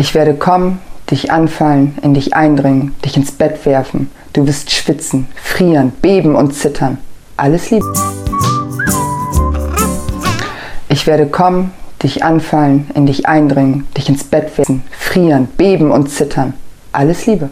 Ich werde kommen, dich anfallen, in dich eindringen, dich ins Bett werfen. Du wirst schwitzen, frieren, beben und zittern. Alles Liebe. Ich werde kommen, dich anfallen, in dich eindringen, dich ins Bett werfen, frieren, beben und zittern. Alles Liebe.